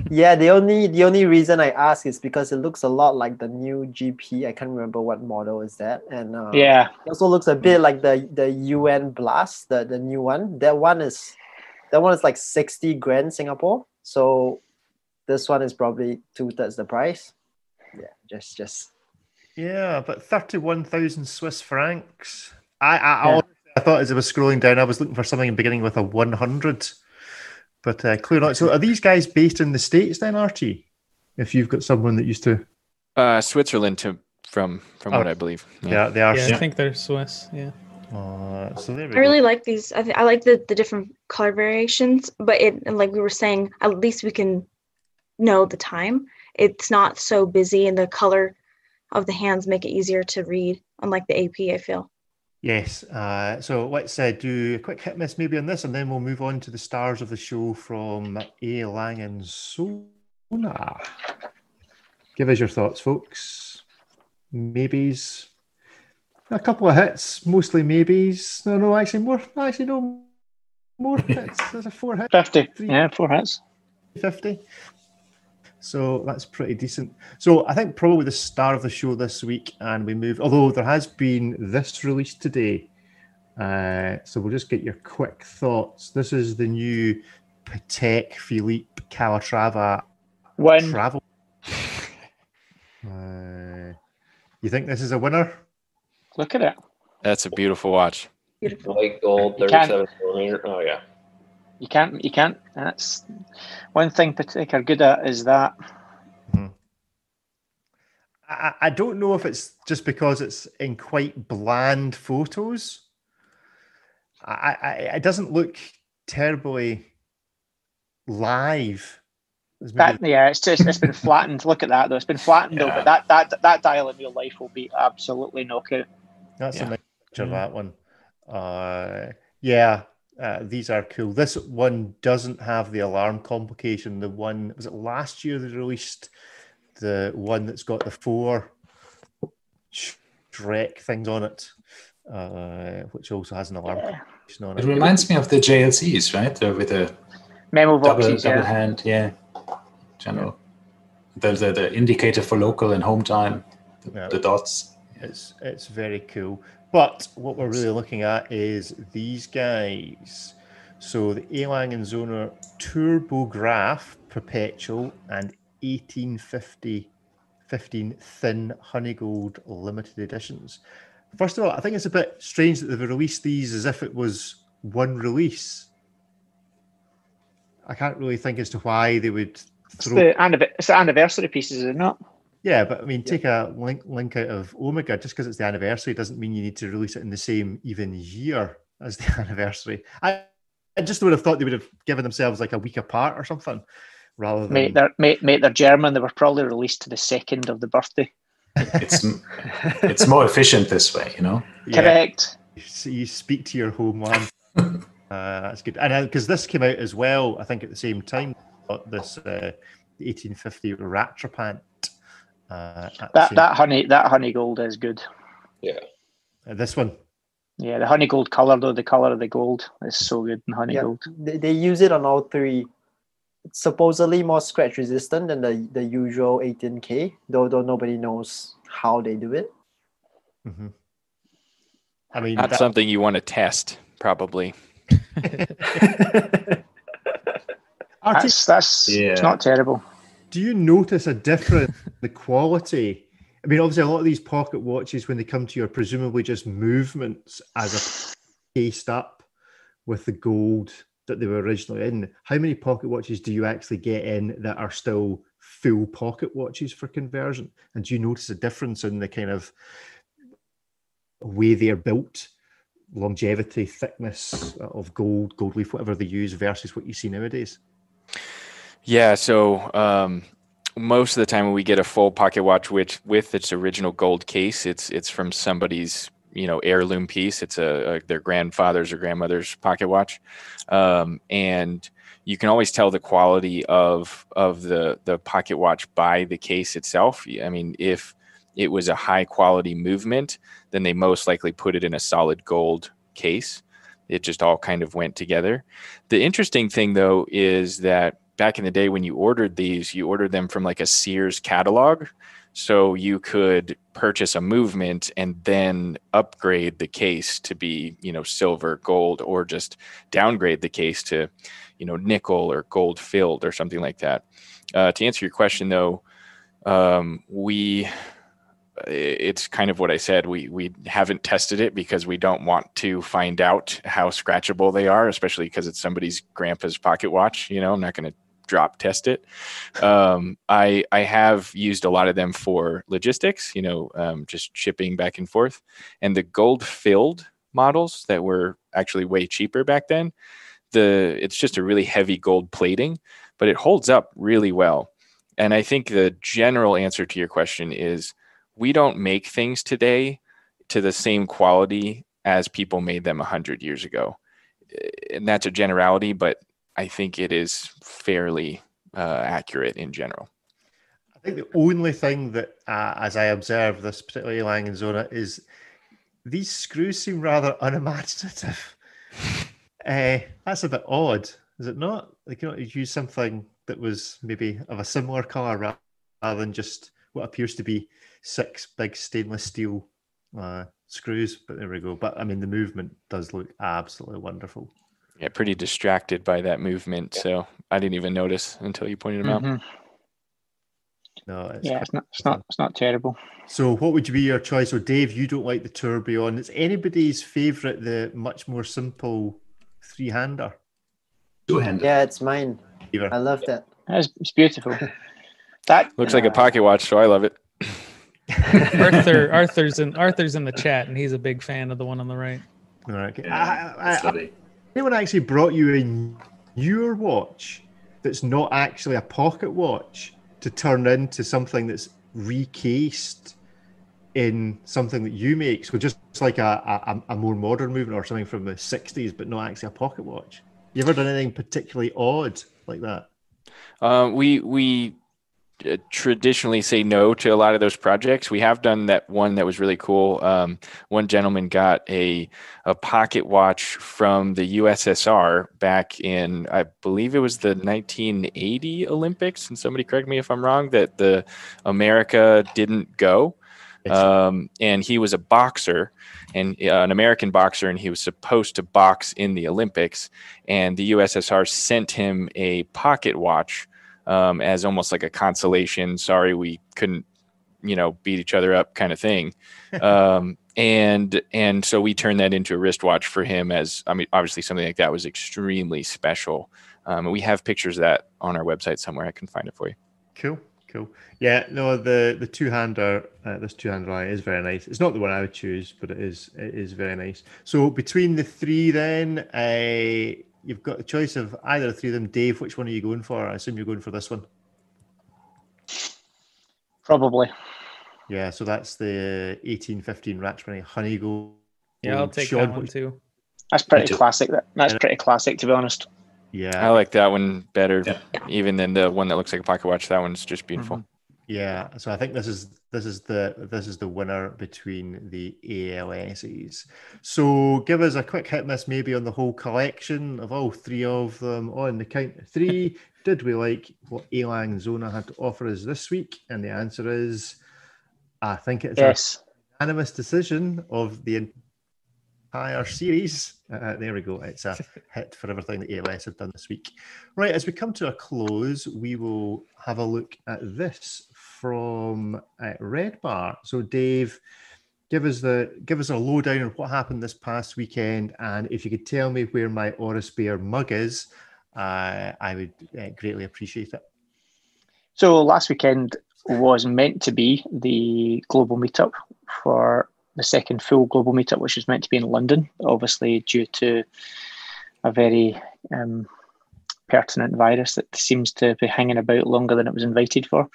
Yeah, the only the only reason I ask is because it looks a lot like the new GP. I can't remember what model is that, and uh, Yeah, it also looks a bit like the the UN Blast, the the new one. That one is that one is like sixty grand Singapore. So this one is probably two thirds the price. Yeah, just just Yeah, but thirty-one thousand Swiss francs. I I, I Yeah. I thought as I was scrolling down, I was looking for something beginning with a one hundred, but uh, clear not. So, are these guys based in the states then, Archie? If you've got someone that used to, Uh, Switzerland to from from Oh. what I believe. yeah, they are. Yeah, I think they're Swiss. Yeah. Uh, so there we I really go. like these. I, th- I like the, the different color variations, but it and like we were saying, at least we can know the time. It's not so busy, and the color of the hands make it easier to read, unlike the AP. I feel. Yes. Uh, so let's uh, do a quick hit miss maybe on this, and then we'll move on to the stars of the show from A. Lange and Söhne. Give us your thoughts, folks. Maybes. A couple of hits, mostly maybes. No, no, actually more. Actually, no more hits. There's a four hit. fifty. Three. Yeah, four hits. 50. So that's pretty decent. So I think probably the star of the show this week, and we move. Although there has been this released today, uh, so we'll just get your quick thoughts. This is the new Patek Philippe Calatrava Win. travel. Uh, you think this is a winner? Look at it. That's a beautiful watch. Beautiful. White gold, 37 millimeter. Oh, yeah. You can't. You can't. That's one thing particular good at is that. I, I don't know if it's just because it's in quite bland photos. I, I it doesn't look terribly live. That yeah, it's just it's been flattened. Look at that though. It's been flattened Yeah. but that that that dial in real life will be absolutely knockout. That's Yeah. a nice picture of that one. Uh, yeah, uh, these are cool. This one doesn't have the alarm complication. The one was it last year they released the one that's got the four Shrek things on it, uh, which also has an alarm Yeah. complication on It it. reminds me of the JLCs, right? The, with the Memo double, boxes. double Yeah. hand, yeah. General. The, the the indicator for local and home time, the, Yeah. the dots. It's it's very cool. But what we're really looking at is these guys. So the Elang and Zoner Tourbograph Perpetual and 1850 15 thin honeygold limited editions. First of all, I think it's a bit strange that they've released these as if it was one release. I can't really think as to why they would It's the, anniv- it's the anniversary pieces, is it not? Yeah, but I mean, take a link link out of Omega just because it's the anniversary doesn't mean you need to release it in the same even year as the anniversary. I, I just would have thought they would have given themselves like a week apart or something, rather than Mate, they're mate, mate, they're German. They were probably released to the second of the birthday. It's it's more efficient this way, you know. yeah, Correct. So you speak to your homeland. uh, that's good, and because this came out as well, I think at the same time. This uh, 1850 Rattrapant. Uh, That that honey that honey gold is good. Yeah. Uh, this one. Yeah, the honey gold color though, the color of the gold is so good in honey Yeah. gold. they, they use it on all three. It's supposedly more scratch resistant than the, the usual 18K, though though nobody knows how they do it. Mhm. I mean, Not that- something you want to test, probably. That's that's Yeah. it's not terrible. Do you notice a difference in the quality? I mean, obviously, a lot of these pocket watches, when they come to you, are presumably just movements as a cased up with the gold that they were originally in. How many pocket watches do you actually get in that are still full pocket watches for conversion? And do you notice a difference in the kind of way they're built, longevity, thickness of gold, gold leaf, whatever they use, versus what you see nowadays? Yeah, so um, most of the time when we get a full pocket watch which with its original gold case, it's it's from somebody's you know heirloom piece. It's a, a their grandfather's or grandmother's pocket watch, um, and you can always tell the quality of of the the pocket watch by the case itself. I mean, if it was a high quality movement, then they most likely put it in a solid gold case. It just all kind of went together. The interesting thing though is that back in the day when you ordered these, you ordered them from like a Sears catalog. So you could purchase a movement and then upgrade the case to be, you know, silver, gold, or just downgrade the case to, you know, nickel or gold filled or something like that. Uh, to answer your question though, um, we it's kind of what I said. We we haven't tested it because we don't want to find out how scratchable they are, especially because it's somebody's grandpa's pocket watch. You know, I'm not going to drop test it. Um, I I have used a lot of them for logistics. You know, um, just shipping back and forth, and the gold filled models that were actually way cheaper back then. The it's just a really heavy gold plating, but it holds up really well. And I think the general answer to your question is we don't make things today to the same quality as people made them 100 years ago and that's a generality but i think it is fairly uh, accurate in general I think the only thing that, uh, as I observe this particularly Lange and Söhne, is these screws seem rather unimaginative. uh, that's a bit odd, is it not? They cannot use something that was maybe of a similar color rather than just what appears to be six big stainless steel uh, screws. But there we go. But I mean, the movement does look absolutely wonderful. Yeah pretty distracted by that movement so i didn't even notice until you pointed them out Mhm. No, it's Yeah, it's not it's not it's not terrible. So, what would be your choice? So, Dave, you don't like the tourbillon. It's anybody's favourite, the much more simple three hander. Two handed. Yeah, it's mine. Either. I love that. It's, it's beautiful. That looks like a pocket watch so i love it Arthur Arthur's in Arthur's in the chat and he's a big fan of the one on the right. All right, okay. Yeah, I- I- I- lovely. Anyone actually brought you a newer watch that's not actually a pocket watch to turn into something that's recased in something that you make? So, just like a, a, a more modern movement or something from the 60s, but not actually a pocket watch. You ever done anything particularly odd like that? Uh, we we traditionally say no to a lot of those projects. We have done that one that was really cool. Um, one gentleman got a a pocket watch from the USSR back in, I believe it was the 1980 Olympics, and somebody correct me if I'm wrong. That the America didn't go, um, and he was a boxer and uh, an American boxer, and he was supposed to box in the Olympics. And the USSR sent him a pocket watch um, as almost like a consolation. Sorry, we couldn't, you know, beat each other up, kind of thing. um, and and so we turned that into a wristwatch for him. As I mean, obviously something like that was extremely special. Um, and we have pictures of that on our website somewhere. I can find it for you. Cool, cool. Yeah, no, the the two hander, uh, this two hander eye is very nice. It's not the one I would choose, but it is it is very nice. So between the three, then uh, you've got the choice of either three of them. Dave, which one are you going for? I assume you're going for this one. probably. Yeah, so that's the eighteen fifteen Rattrapante Honey Gold. Yeah, I'll take Sean, that one which- too. That's pretty too. classic. That that's pretty classic to be honest. Yeah, I like that one better, Yeah. even than the one that looks like a pocket watch. That one's just beautiful. Mm-hmm. Yeah, so I think this is this is the this is the winner between the ALSs. So give us a quick hit miss maybe on the whole collection of all three of them on the count of three. Did we like what A. Lange Söhne had to offer us this week? And the answer is I think it's Yes. a unanimous decision of the entire series. Uh, there we go. It's a hit for everything that ALS have done this week. Right, as we come to a close, we will have a look at this from uh, Red Bar. So, Dave, give us the give us a lowdown on what happened this past weekend, and if you could tell me where my Oris Bear mug is, uh, I would uh, greatly appreciate it. So last weekend was meant to be the global meetup for the second full global meetup, which was meant to be in London. Obviously, due to a very um, pertinent virus that seems to be hanging about longer than it was invited for.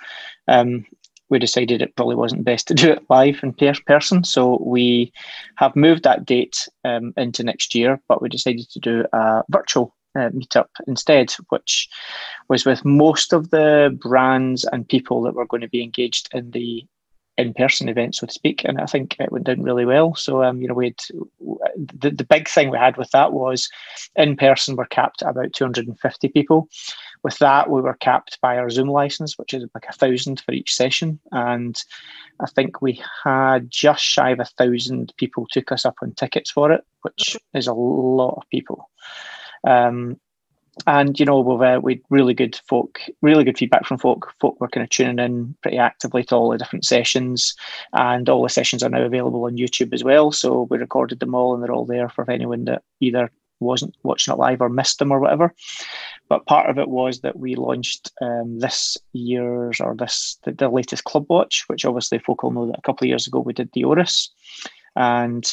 Um, we decided it probably wasn't best to do it live in person. So we have moved that date um, into next year, but we decided to do a virtual uh, meetup instead, which was with most of the brands and people that were going to be engaged in the in-person event, so to speak, and I think it went down really well. So, um, you know, we had the, the big thing we had with that was in person we're capped at about 250 people. With that, we were capped by our Zoom license, which is like a thousand for each session, and I think we had just shy of a thousand people took us up on tickets for it, which is a lot of people. Um, and you know we've uh, we really good folk, really good feedback from folk. Folk were kind of tuning in pretty actively to all the different sessions, and all the sessions are now available on YouTube as well. So we recorded them all, and they're all there for anyone that either wasn't watching it live or missed them or whatever. But part of it was that we launched um, this year's or this the, the latest Club Watch, which obviously folk will know that a couple of years ago we did the Oris. And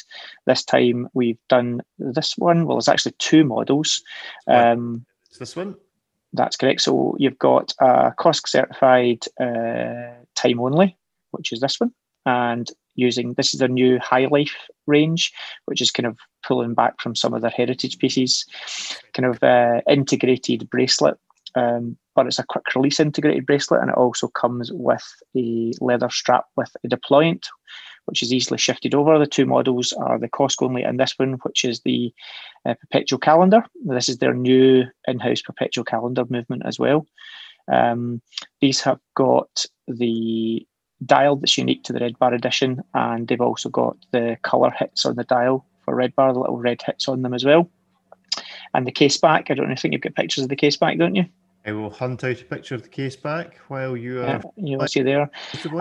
this time we've done this one. Well, it's actually two models. Um, it's this one. That's correct. So you've got a COSC certified uh, time only, which is this one, and using this is their new Highlife range, which is kind of pulling back from some of their heritage pieces, kind of uh, integrated bracelet. Um, but it's a quick release integrated bracelet, and it also comes with a leather strap with a deployant, which is easily shifted over. The two models are the COSC only and this one, which is the uh, perpetual calendar. This is their new in-house perpetual calendar movement as well. Um, these have got the dial that's unique to the Red Bar edition, and they've also got the colour hits on the dial for Red Bar, the little red hits on them as well. And the case back, I don't know, I think you've got pictures of the case back, don't you? I will hunt out a picture of the case back while you are. you'll see there.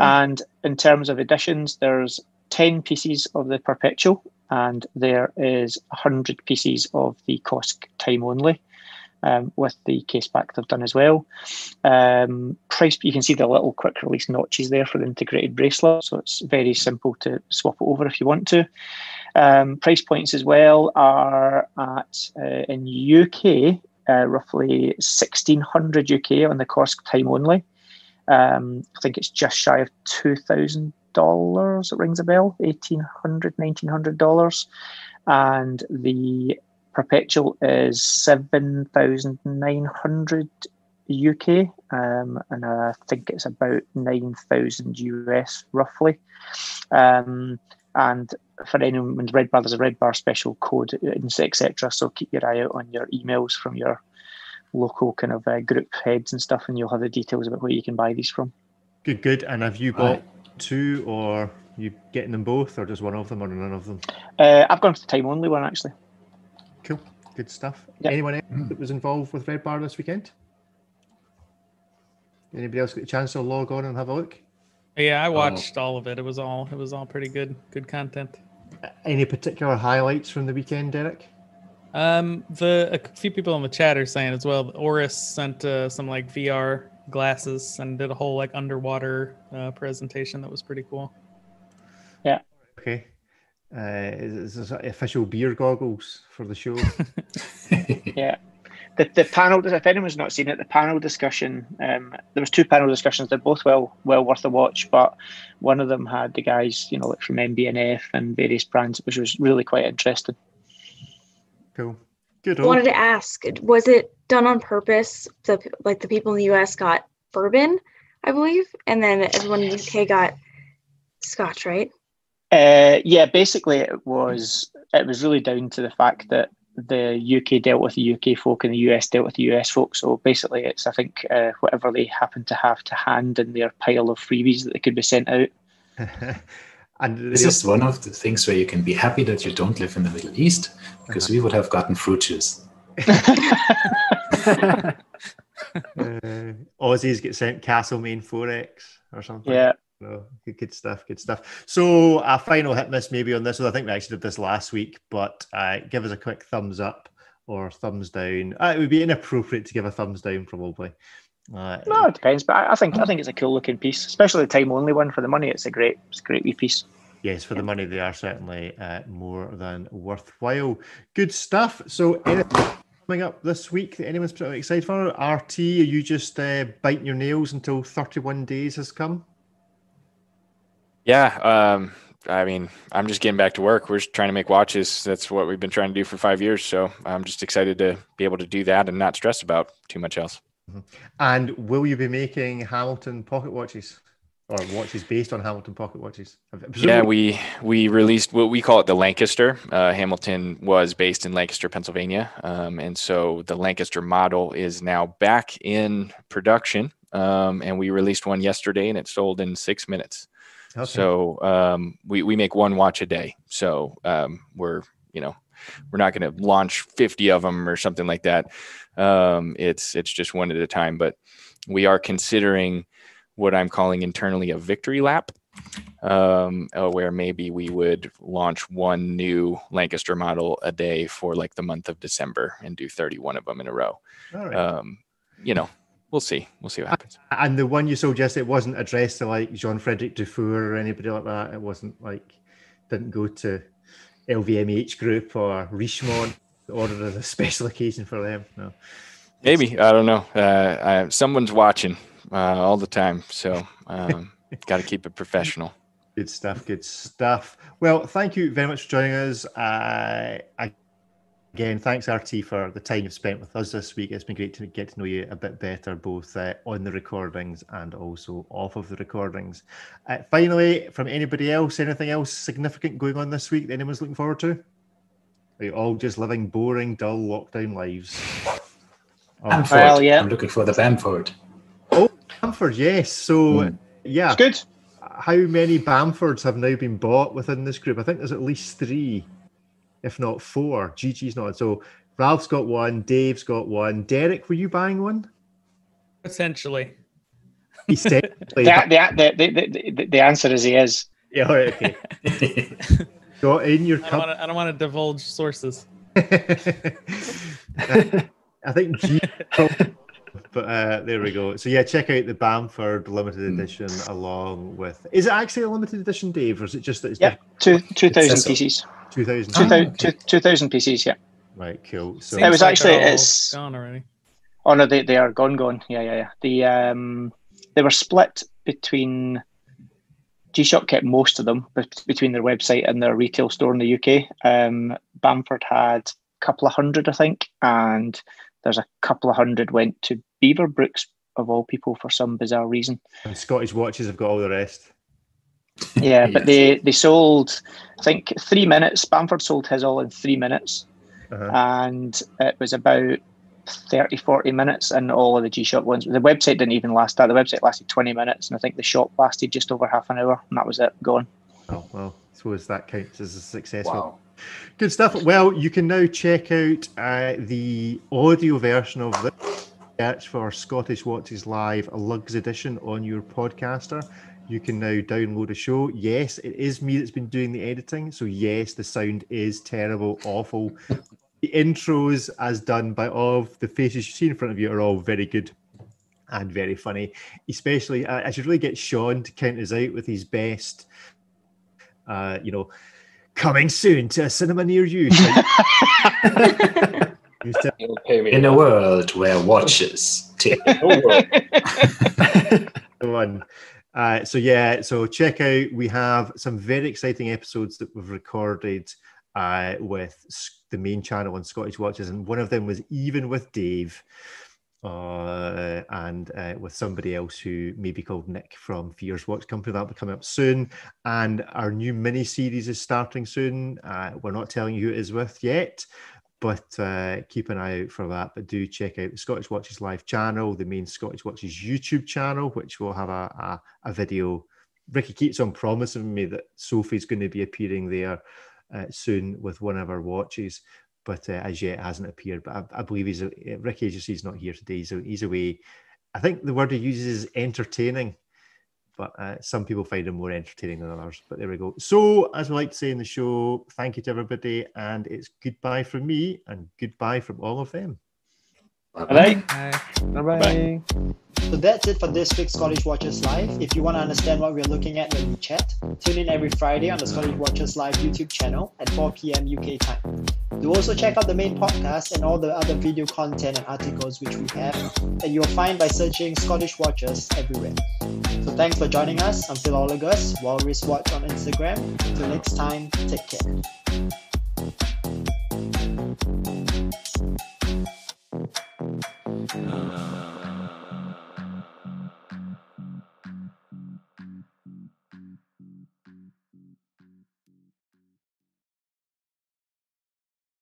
And in terms of editions, there's 10 pieces of the Perpetual, and there is 100 pieces of the COSC time only. Um, with the case back they've done as well. Um, price, you can see the little quick release notches there for the integrated bracelet, so it's very simple to swap it over if you want to. Um, price points as well are at uh, in UK uh, roughly 1600 UK on the COSC time only. Um, I think it's just shy of $2,000. It rings a bell, $1,800, $1,900. And the Perpetual is 7,900 UK, um, and I think it's about 9,000 US roughly. Um, and for anyone Red Bar, there's a Red Bar special code, etc. So keep your eye out on your emails from your local kind of uh, group heads and stuff, and you'll have the details about where you can buy these from. Good, good. And have you got two, or you getting them both, or just one of them, or none of them? Uh, I've gone for the time only one actually. Cool, good stuff. Yep. Anyone else that was involved with Red Bar this weekend? Anybody else get a chance to log on and have a look? Yeah, I oh. watched oh. all of it. It was all it was all pretty good, good content. Any particular highlights from the weekend, Derek? Um, the a few people in the chat are saying as well. Oris sent uh, some like VR glasses and did a whole like underwater uh, presentation that was pretty cool. Yeah. Okay. Uh, is this official beer goggles for the show? yeah the, the panel if anyone's not seen it the panel discussion um, there was two panel discussions. They're both well well worth a watch but one of them had the guys you know like from MB&F and various brands which was really quite interesting. Cool. Good I wanted to ask was it done on purpose? The like the people in the US got bourbon I believe and then everyone in the UK got scotch right? Uh, yeah basically it was it was really down to the fact that the UK dealt with the UK folk and the US dealt with the US folk. So basically, it's I think uh, whatever they happen to have to hand in their pile of freebies that they could be sent out. And This is one of the things where you can be happy that you don't live in the Middle East, because we would have gotten fruit juice. uh, Aussies get sent Castlemaine 4X or something. Yeah. No, good, good stuff, good stuff. So a final hit miss maybe on this. one. I think we actually did this last week, but uh, give us a quick thumbs up or thumbs down. Uh, it would be inappropriate to give a thumbs down probably. Uh, No, it depends, but I I think I think it's a cool looking piece, especially the time only one for the money. It's a great, it's a great wee piece. Yes, for the money, they are certainly uh, more than worthwhile. Good stuff. So, anything coming up this week that anyone's particularly excited for? RT, are you just uh, biting your nails until 31 days has come? Yeah. Um, I mean, I'm just getting back to work. We're just trying to make watches. That's what we've been trying to do for five years. So I'm just excited to be able to do that and not stress about too much else. And will you be making Hamilton pocket watches or watches based on Hamilton pocket watches? Yeah, we we released what we call it the Lancaster. Uh, Hamilton was based in Lancaster, Pennsylvania, um, and so the Lancaster model is now back in production. Um, and we released one yesterday, and it sold in six minutes. Okay. So um, we we make one watch a day. So um, we're you know we're not going to launch 50 of them or something like that. Um, it's it's just one at a time. But we are considering what I'm calling internally a victory lap, um, uh, where maybe we would launch one new Lancaster model a day for like the month of December and do 31 of them in a row. All right. Um, you know, we'll see. We'll see what happens. and the one you sold yesterday, wasn't addressed to like Jean Frederic Dufour or anybody like that. It wasn't like, didn't go to LVMH Group or Richemont ordered as a special occasion for them. No. Maybe I don't know. Uh, I, someone's watching uh, all the time, so um, got to keep it professional. Good stuff. Good stuff. Well, thank you very much for joining us. Uh, again, thanks RT for the time you've spent with us this week. It's been great to get to know you a bit better, both uh, on the recordings and also off of the recordings. Uh, finally, from anybody else, anything else significant going on this week that anyone's looking forward to? Are you all just living boring, dull lockdown lives? Oh, Bamford. Well, yeah. I'm looking for the Bamford. oh Bamford, yes. So, Hmm. yeah. It's good. how many Bamfords have now been bought within this group? I think there's at least three, if not four. Gigi's not. So Ralph's got one, Dave's got one. Derek, were you buying one? Potentially. He's technically The, the, the, the, the, the answer is he is. yeah, all right, okay. Got in your I don't cup. want to. I don't want to divulge sources. I think G, but uh, there we go. So yeah, check out the Bamford limited Hmm. edition along with. Is it actually a limited edition, Dave, or is it just that it's Yep. Two, 2,000 pieces. two thousand? Ah, 2,000 okay. 2,000 pieces, yeah. Right, cool. So It was like actually- they're all it's- gone already. Oh no, they, they are gone, gone. Yeah, yeah, yeah. The um, they were split between. G Shock kept most of them bet- between their website and their retail store in the UK. Um, Bamford had a couple of hundred, I think, and there's a couple of hundred went to Beaverbrooks of all people for some bizarre reason. and Scottish watches have got all the rest. Yeah, but they they sold, I think, three minutes. Bamford sold his all in three minutes, Uh-huh. and it was about 30, 40 minutes. And all of the G Shock ones, the website didn't even last that. The website lasted 20 minutes, and I think the shop lasted just over half an hour, and that was it, gone. Oh well, I suppose that counts as a successful. Wow. Good stuff. Well, you can now check out uh, the audio version of the search for Scottish Watches Live a Lugs edition on your podcaster. You can now download a show. Yes, it is me that's been doing the editing. So, yes, the sound is terrible, awful. the intros, as done by all of the faces you see in front of you, are all very good and very funny. Especially, uh, I should really get Sean to count us out with his best, uh, you know, coming soon to a cinema near you. You said- You'll pay me. In a world where watches tick. the one. Uh, so yeah, so check out. We have some very exciting episodes that we've recorded uh, with the main channel on Scottish Watches, and one of them was even with Dave, uh, and uh, with somebody else who may be called Nick from Fears Watch Company. That'll be coming up soon, and our new mini series is starting soon. Uh, we're not telling you who it is with yet, but uh, keep an eye out for that. But do check out the Scottish Watches Live channel, the main Scottish Watches YouTube channel, which will have a, a, a video Ricky keeps on promising me that Sophie's going to be appearing there uh, soon with one of our watches, but uh, as yet hasn't appeared. But I, I believe he's a, Ricky just he's not here today. He's, he's away. I think the word he uses is entertaining, but uh, some people find him more entertaining than others. But there we go. So, as we like to say in the show, thank you to everybody, and it's goodbye from me and goodbye from all of them. Bye-bye. Bye. Bye-bye. So that's it for this week's Scottish Watches Live. If you want to understand what we're looking at when we chat, tune in every Friday on the Scottish Watches Live YouTube channel at 4 p.m. UK time. Do also check out the main podcast and all the other video content and articles which we have that you'll find by searching Scottish Watches everywhere. So thanks for joining us. I'm Phil Olagus, Walrus Watch on Instagram. Till next time, take care.